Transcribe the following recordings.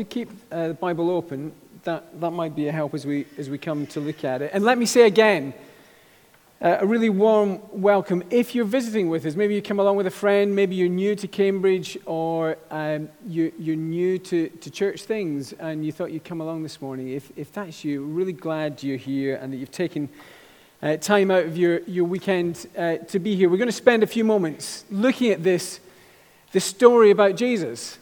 you keep uh, the Bible open, that, that might be a help as we, as we come to look at it. And let me say again, uh, a really warm welcome. If you're visiting with us, maybe you come along with a friend, maybe you're new to Cambridge, or um, you, you're new to, to church things and you thought you'd come along this morning. If, if that's you, really glad you're here and that you've taken uh, time out of your, your weekend uh, to be here. We're going to spend a few moments looking at this, this story about Jesus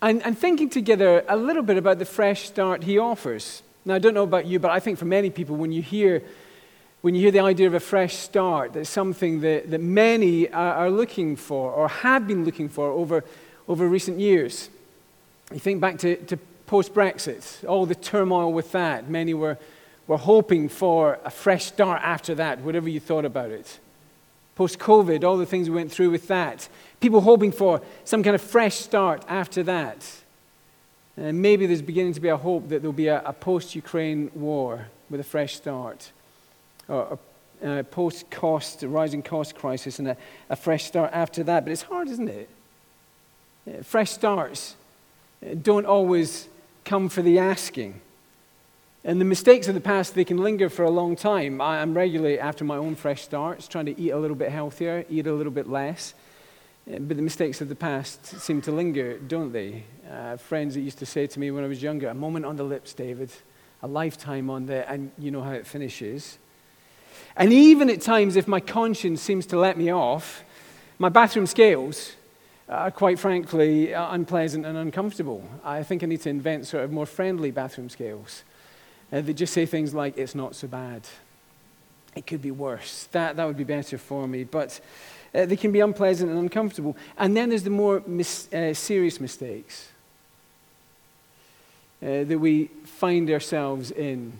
and, and thinking together a little bit about the fresh start he offers. Now, I don't know about you, but I think for many people, when you hear, when you hear the idea of a fresh start, that's something that, that many are, looking for or have been looking for over, over recent years. You think back to, to post Brexit, all the turmoil with that. Many were, were hoping for a fresh start after that, whatever you thought about it. Post COVID, all the things we went through with that. People hoping for some kind of fresh start after that. And maybe there's beginning to be a hope that there'll be a, a post Ukraine war with a fresh start, or a, a post cost, rising cost crisis, and a, a, fresh start after that. But it's hard, isn't it? Uh, fresh starts uh, don't always come for the asking. And the mistakes of the past, they can linger for a long time. I am regularly after my own fresh starts, trying to eat a little bit healthier, eat a little bit less. But the mistakes of the past seem to linger, don't they? Uh, friends that used to say to me when I was younger, a moment on the lips, David, a lifetime on the, and you know how it finishes. And even at times, if my conscience seems to let me off, my bathroom scales are quite frankly uh, unpleasant and uncomfortable. I think I need to invent sort of more friendly bathroom scales uh, that just say things like, it's not so bad. It could be worse. That, that would be better for me. But uh, they can be unpleasant and uncomfortable. And then there's the more mis- uh, serious mistakes uh, that we find ourselves in.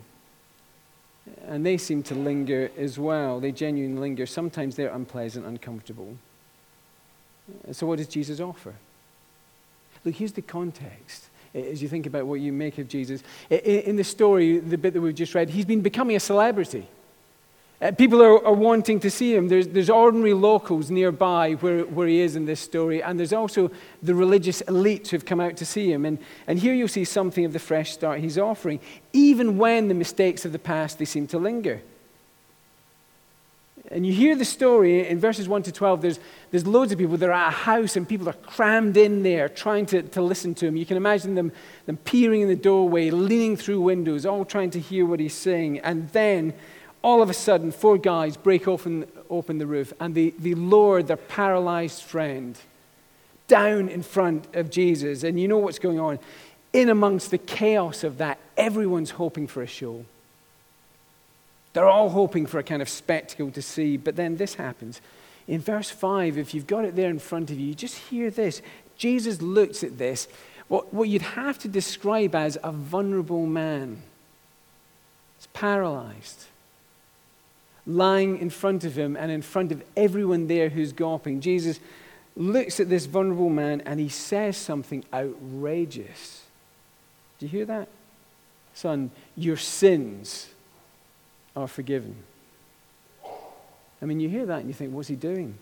And they seem to linger as well. They genuinely linger. Sometimes they're unpleasant, uncomfortable. Uh, so, what does Jesus offer? Look, here's the context as you think about what you make of Jesus. In the story, the bit that we've just read, he's been becoming a celebrity. Uh, people are, are, wanting to see him. There's, there's ordinary locals nearby where, where he is in this story, and there's also the religious elite who've come out to see him. And, and here you'll see something of the fresh start he's offering, even when the mistakes of the past they seem to linger. And you hear the story in verses 1 to 12. There's, there's loads of people that are at a house, and people are crammed in there trying to, to listen to him. You can imagine them, them peering in the doorway, leaning through windows, all trying to hear what he's saying. And then all of a sudden, four guys break open, open the roof and they, they lower their paralyzed friend down in front of Jesus. And you know what's going on. In amongst the chaos of that, everyone's hoping for a show. They're all hoping for a kind of spectacle to see. But then this happens. In verse 5, if you've got it there in front of you, just hear this. Jesus looks at this, what, what you'd have to describe as a vulnerable man. It's paralyzed lying in front of him and in front of everyone there who's gawping. Jesus looks at this vulnerable man and he says something outrageous. Do you hear that? Son, your sins are forgiven. I mean, you hear that and you think, what's he doing?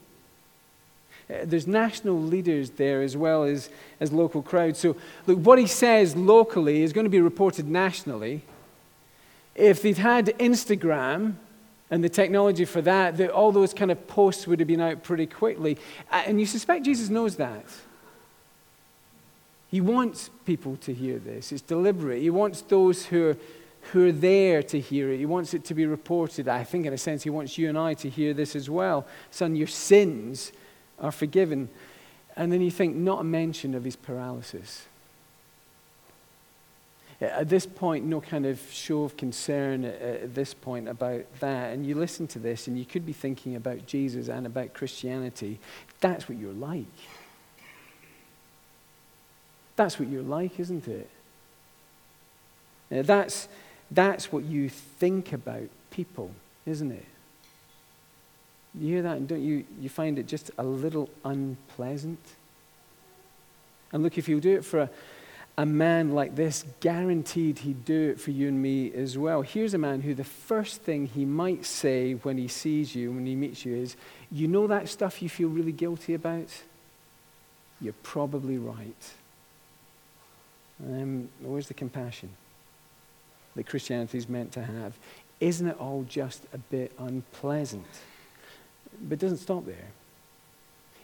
Uh, there's national leaders there as well as, as local crowds. So, look, what he says locally is going to be reported nationally. If they'd had Instagram, and the technology for that, that all those kind of posts would have been out pretty quickly. And you suspect Jesus knows that. He wants people to hear this. It's deliberate. He wants those who are, who are there to hear it. He wants it to be reported. I think, in a sense, he wants you and I to hear this as well. Son, your sins are forgiven. And then you think, not a mention of his paralysis. At this point, no kind of show of concern at this point about that. And you listen to this, and you could be thinking about Jesus and about Christianity. That's what you're like. That's what you're like, isn't it? That's, that's what you think about people, isn't it? You hear that, and don't you, you find it just a little unpleasant? And look, if you'll do it for a, a man like this, guaranteed he'd do it for you and me as well. Here's a man who the first thing he might say when he sees you, when he meets you, is, You know that stuff you feel really guilty about? You're probably right. Um, where's the compassion that Christianity is meant to have? Isn't it all just a bit unpleasant? But it doesn't stop there.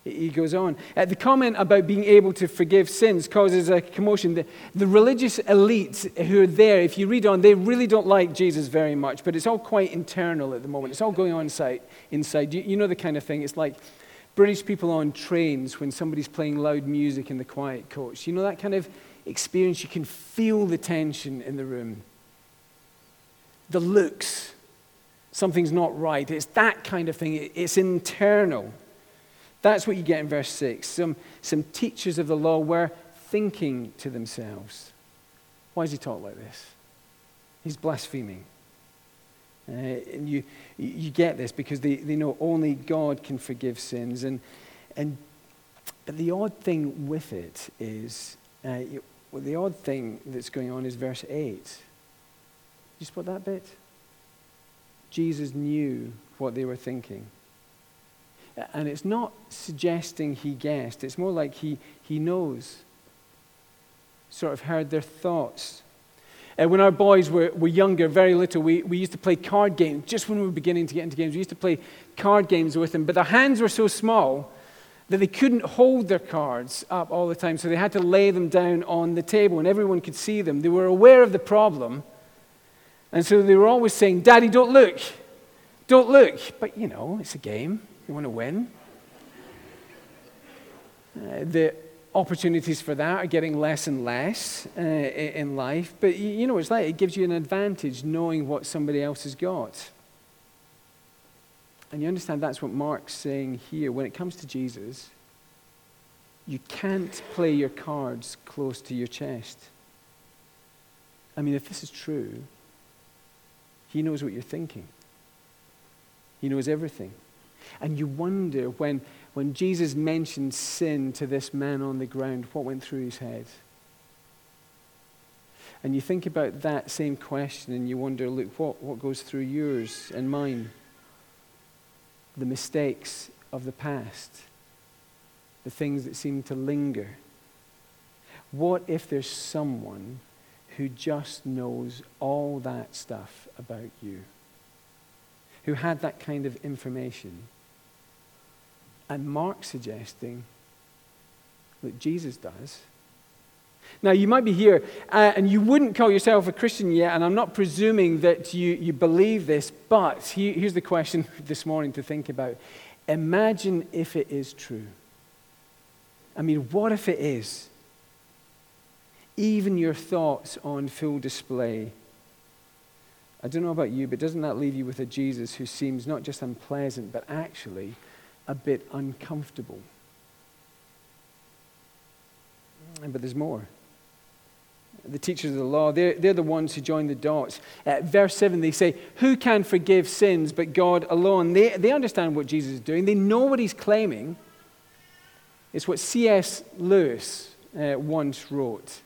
He goes on. Uh, the comment about being able to forgive sins causes a commotion. The, the religious elites who are there, if you read on, they really don't like Jesus very much, but it's all quite internal at the moment. It's all going on inside. inside. You, you know the kind of thing. It's like British people on trains when somebody's playing loud music in the quiet coach. You know that kind of experience? You can feel the tension in the room, the looks. Something's not right. It's that kind of thing. It's internal. That's what you get in verse 6. Some, some teachers of the law were thinking to themselves, why does he talk like this? He's blaspheming. Uh, and you, you get this because they, they know only God can forgive sins. And, and, but the odd thing with it is, uh, you, the odd thing that's going on is verse 8. You spot that bit? Jesus knew what they were thinking. And it's not suggesting he guessed, it's more like he, he knows, sort of heard their thoughts. Uh, when our boys were, were younger, very little, we, we used to play card games. Just when we were beginning to get into games, we used to play card games with them. But their hands were so small that they couldn't hold their cards up all the time. So they had to lay them down on the table and everyone could see them. They were aware of the problem. And so they were always saying, Daddy, don't look. Don't look. But, you know, it's a game. You want to win? Uh, the opportunities for that are getting less and less uh, in life. But you know, it's like it gives you an advantage knowing what somebody else has got. And you understand that's what Mark's saying here. When it comes to Jesus, you can't play your cards close to your chest. I mean, if this is true, he knows what you're thinking, he knows everything. And you wonder when, when Jesus mentioned sin to this man on the ground, what went through his head? And you think about that same question and you wonder, look, what, what goes through yours and mine? The mistakes of the past, the things that seem to linger. What if there's someone who just knows all that stuff about you? Who had that kind of information? And Mark suggesting that Jesus does. Now, you might be here uh, and you wouldn't call yourself a Christian yet, and I'm not presuming that you, you believe this, but he, here's the question this morning to think about. Imagine if it is true. I mean, what if it is? Even your thoughts on full display. I don't know about you, but doesn't that leave you with a Jesus who seems not just unpleasant, but actually a bit uncomfortable. But there's more. The teachers of the law, they're, they're the ones who join the dots. At verse 7, they say, Who can forgive sins but God alone? They, they understand what Jesus is doing, they know what he's claiming. It's what C.S. Lewis uh, once wrote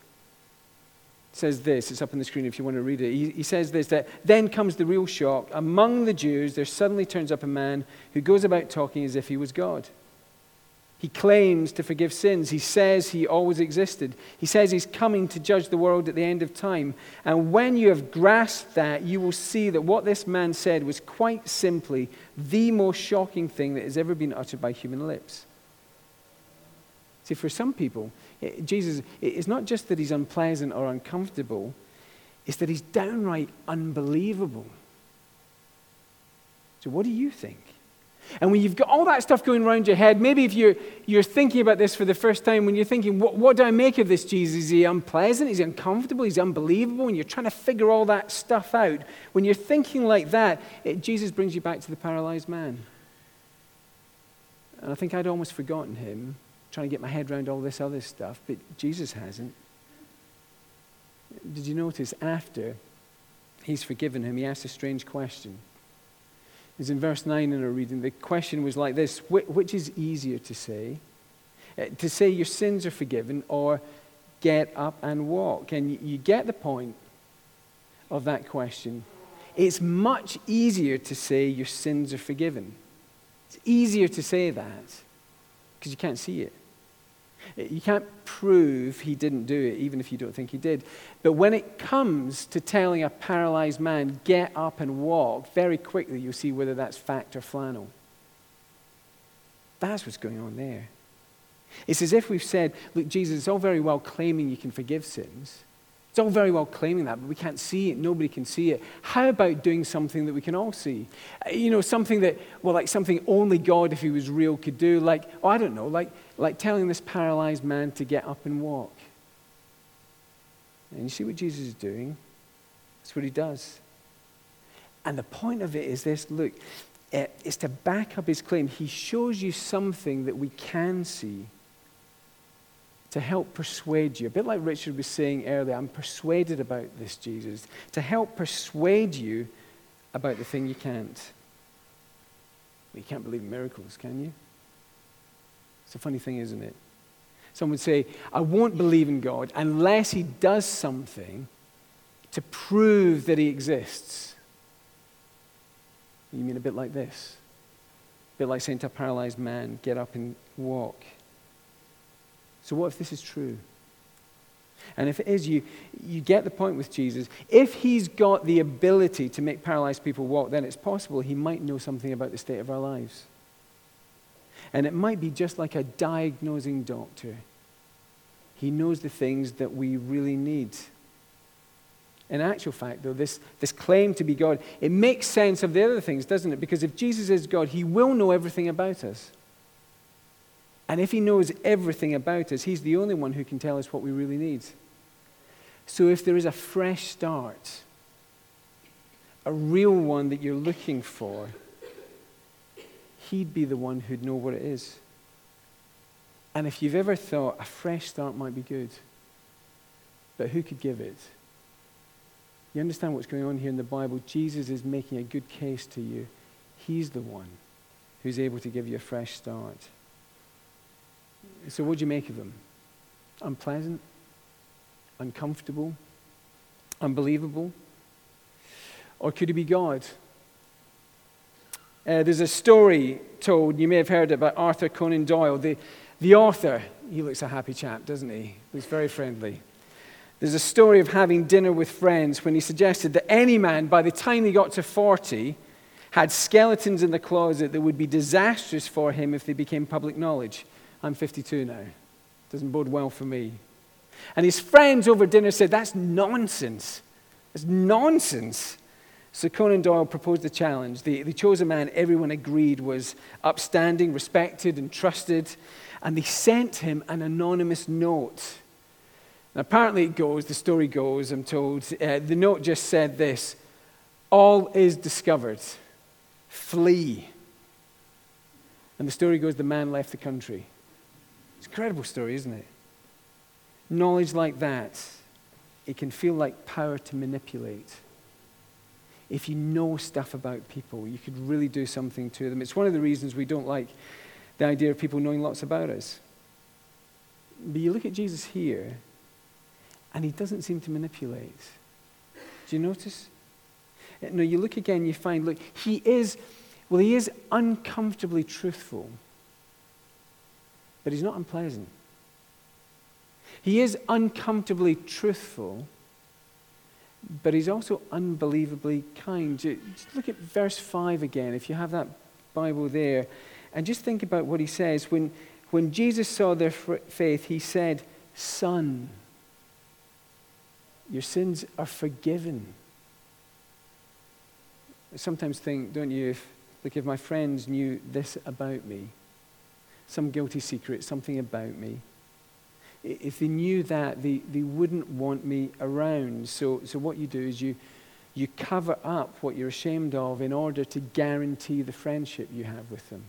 says this. It's up on the screen if you want to read it. He, he, says this that then comes the real shock. Among the Jews, there suddenly turns up a man who goes about talking as if he was God. He claims to forgive sins. He says he always existed. He says he's coming to judge the world at the end of time. And when you have grasped that, you will see that what this man said was quite simply the most shocking thing that has ever been uttered by human lips. See, for some people, Eh, it, Jesus, it's not just that he's unpleasant or uncomfortable, it's that he's downright unbelievable. So, what do you think? And when you've got all that stuff going around your head, maybe if you're, you're thinking about this for the first time, when you're thinking, what, what do I make of this Jesus? Is he unpleasant? Is he uncomfortable? Is he unbelievable? And you're trying to figure all that stuff out. When you're thinking like that, it, Jesus brings you back to the paralyzed man. And I think I'd almost forgotten him trying to get my head around all this other stuff, but Jesus hasn't. Did you notice after he's forgiven him, he asked a strange question? It's in verse 9 in our reading. The question was like this Which is easier to say? Uh, to say your sins are forgiven or get up and walk? And you get the point of that question. It's much easier to say your sins are forgiven. It's easier to say that because you can't see it. You can't prove he didn't do it, even if you don't think he did. But when it comes to telling a paralyzed man, get up and walk, very quickly you'll see whether that's fact or flannel. That's what's going on there. It's as if we've said, look, Jesus, it's all very well claiming you can forgive sins. It's all very well claiming that, but we can't see it. Nobody can see it. How about doing something that we can all see? Uh, you know, something that, well, like something only God, if he was real, could do. Like, oh, I don't know, like, like telling this paralyzed man to get up and walk. And you see what Jesus is doing? That's what he does. And the point of it is this look, uh, it's to back up his claim. He shows you something that we can see to help persuade you. A bit like Richard was saying earlier, I'm persuaded about this, Jesus. To help persuade you about the thing you can't. Well, you can't believe in miracles, can you? It's a funny thing, isn't it? Some would say, I won't believe in God unless He does something to prove that He exists. You mean a bit like this? A bit like saying to a paralyzed man, get up and walk. So, what if this is true? And if it is, you, you get the point with Jesus. If he's got the ability to make paralyzed people walk, then it's possible he might know something about the state of our lives. And it might be just like a diagnosing doctor. He knows the things that we really need. In actual fact, though, this, this claim to be God, it makes sense of the other things, doesn't it? Because if Jesus is God, he will know everything about us. And if he knows everything about us, he's the only one who can tell us what we really need. So if there is a fresh start, a real one that you're looking for, he'd be the one who'd know what it is. And if you've ever thought a fresh start might be good, but who could give it? You understand what's going on here in the Bible? Jesus is making a good case to you. He's the one who's able to give you a fresh start. So, what do you make of them? Unpleasant? Uncomfortable? Unbelievable? Or could it be God? Uh, there's a story told, you may have heard it, about Arthur Conan Doyle. The, the author, he looks a happy chap, doesn't he? He's very friendly. There's a story of having dinner with friends when he suggested that any man, by the time he got to 40, had skeletons in the closet that would be disastrous for him if they became public knowledge. I'm 52 now. Doesn't bode well for me. And his friends over dinner said, That's nonsense. That's nonsense. So Conan Doyle proposed a challenge. They, they chose a man everyone agreed was upstanding, respected, and trusted. And they sent him an anonymous note. Now, apparently, it goes, the story goes, I'm told, uh, the note just said this All is discovered. Flee. And the story goes, the man left the country. It's an incredible story, isn't it? Knowledge like that, it can feel like power to manipulate. If you know stuff about people, you could really do something to them. It's one of the reasons we don't like the idea of people knowing lots about us. But you look at Jesus here, and he doesn't seem to manipulate. Do you notice? No, you look again, you find, look, he is, well, he is uncomfortably truthful but he's not unpleasant. He is uncomfortably truthful, but he's also unbelievably kind. Just look at verse 5 again, if you have that Bible there, and just think about what he says. When, when Jesus saw their faith, he said, Son, your sins are forgiven. I sometimes think, don't you, if, if my friends knew this about me, some guilty secret, something about me. If they knew that, they, they wouldn't want me around. So, so what you do is you, you cover up what you're ashamed of in order to guarantee the friendship you have with them.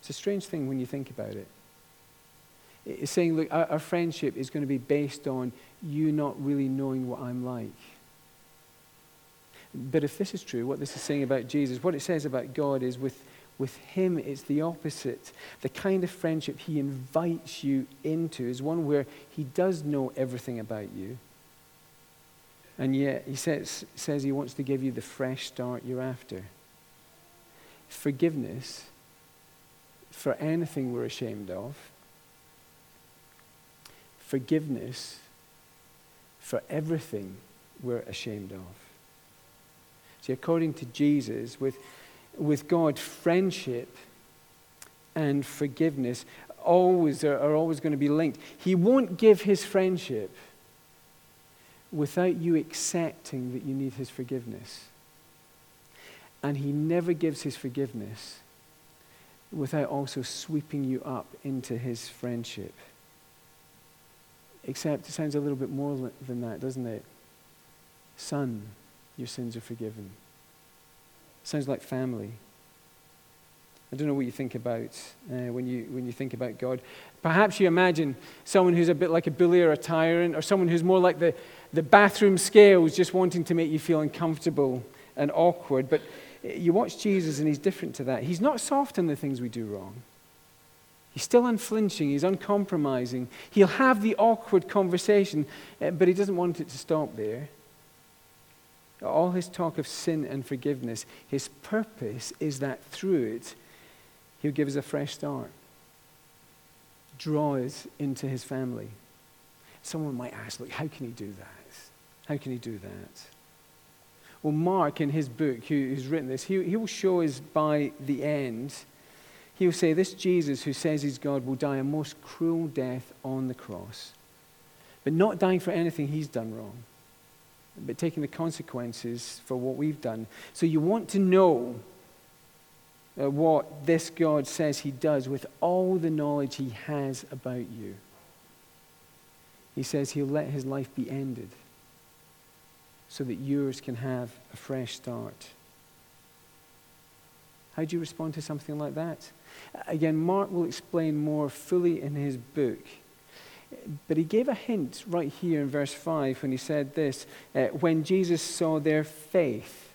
It's a strange thing when you think about it. It's saying, look, our, our friendship is going to be based on you not really knowing what I'm like. But if this is true, what this is saying about Jesus, what it says about God is with with him, it's the opposite. The kind of friendship he invites you into is one where he does know everything about you. And yet, he says, says he wants to give you the fresh start you're after. Forgiveness for anything we're ashamed of, forgiveness for everything we're ashamed of. See, according to Jesus, with, with God, friendship and forgiveness always are, are always going to be linked. He won't give his friendship without you accepting that you need his forgiveness. And he never gives his forgiveness without also sweeping you up into his friendship. Except it sounds a little bit more than that, doesn't it? Son, your sins are forgiven. Sounds like family. I don't know what you think about uh, when, you, when you think about God. Perhaps you imagine someone who's a bit like a bully or a tyrant, or someone who's more like the, the bathroom scales, just wanting to make you feel uncomfortable and awkward. But you watch Jesus, and he's different to that. He's not soft on the things we do wrong. He's still unflinching, he's uncompromising. He'll have the awkward conversation, uh, but he doesn't want it to stop there. All his talk of sin and forgiveness, his purpose is that through it, He'll give us a fresh start, draw us into his family. Someone might ask, look, how can he do that? How can he do that? Well, Mark, in his book, who's written this, he, he will show us by the end, he will say, This Jesus who says he's God will die a most cruel death on the cross, but not dying for anything he's done wrong, but taking the consequences for what we've done. So you want to know uh, what this God says he does with all the knowledge he has about you. He says he'll let his life be ended so that yours can have a fresh start. How do you respond to something like that? Again, Mark will explain more fully in his book. But he gave a hint right here in verse 5 when he said this uh, when Jesus saw their faith.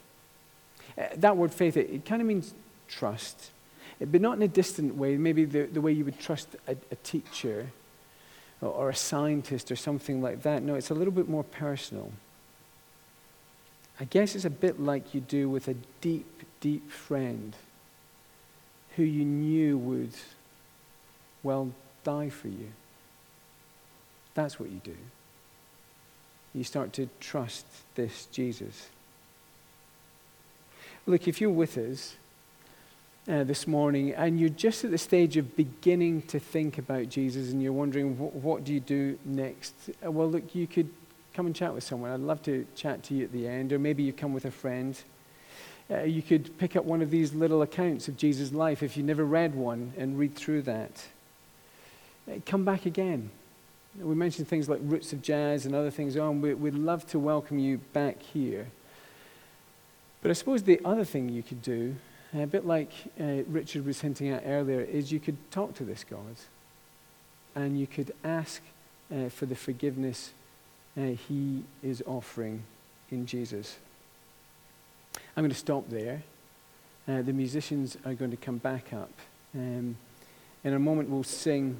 Uh, that word faith, it, it kind of means trust, but not in a distant way, maybe the, the way you would trust a, a teacher or, or a scientist or something like that. No, it's a little bit more personal. I guess it's a bit like you do with a deep, deep friend who you knew would, well, die for you. That's what you do. You start to trust this Jesus. Look, if you're with us, uh, this morning and you're just at the stage of beginning to think about Jesus and you're wondering, what do you do next? Uh, well, look, you could come and chat with someone. I'd love to chat to you at the end, or maybe you come with a friend. Uh, you could pick up one of these little accounts of Jesus' life if you never read one and read through that. Uh, come back again. We mentioned things like Roots of Jazz and other things on. We, we'd love to welcome you back here. But I suppose the other thing you could do a bit like uh, Richard was hinting at earlier, is you could talk to this God and you could ask uh, for the forgiveness uh, he is offering in Jesus. I'm going to stop there. Uh, the musicians are going to come back up. Um, in a moment, we'll sing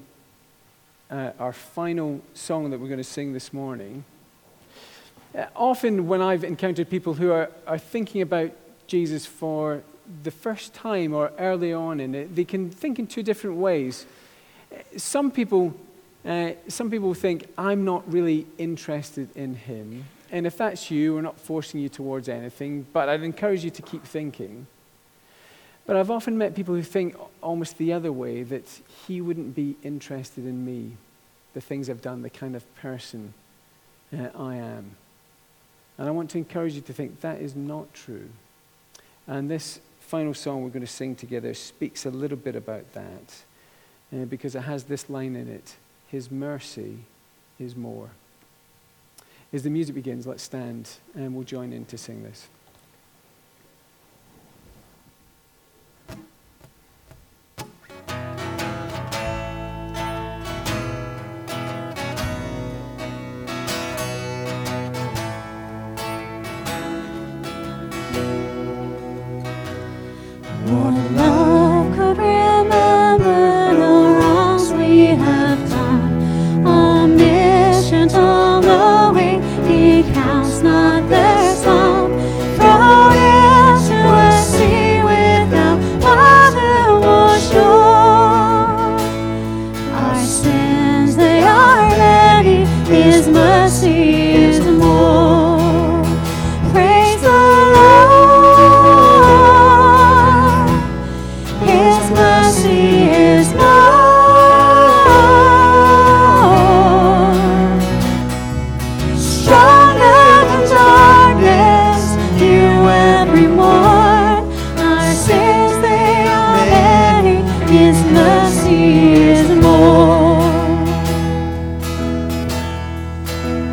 uh, our final song that we're going to sing this morning. Uh, often, when I've encountered people who are, are thinking about Jesus for the first time or early on in it, they can think in two different ways. Some people, uh, some people think, I'm not really interested in him. And if that's you, we're not forcing you towards anything, but I'd encourage you to keep thinking. But I've often met people who think almost the other way that he wouldn't be interested in me, the things I've done, the kind of person uh, I am. And I want to encourage you to think that is not true. And this final song we're going to sing together speaks a little bit about that uh, because it has this line in it His mercy is more. As the music begins, let's stand and we'll join in to sing this.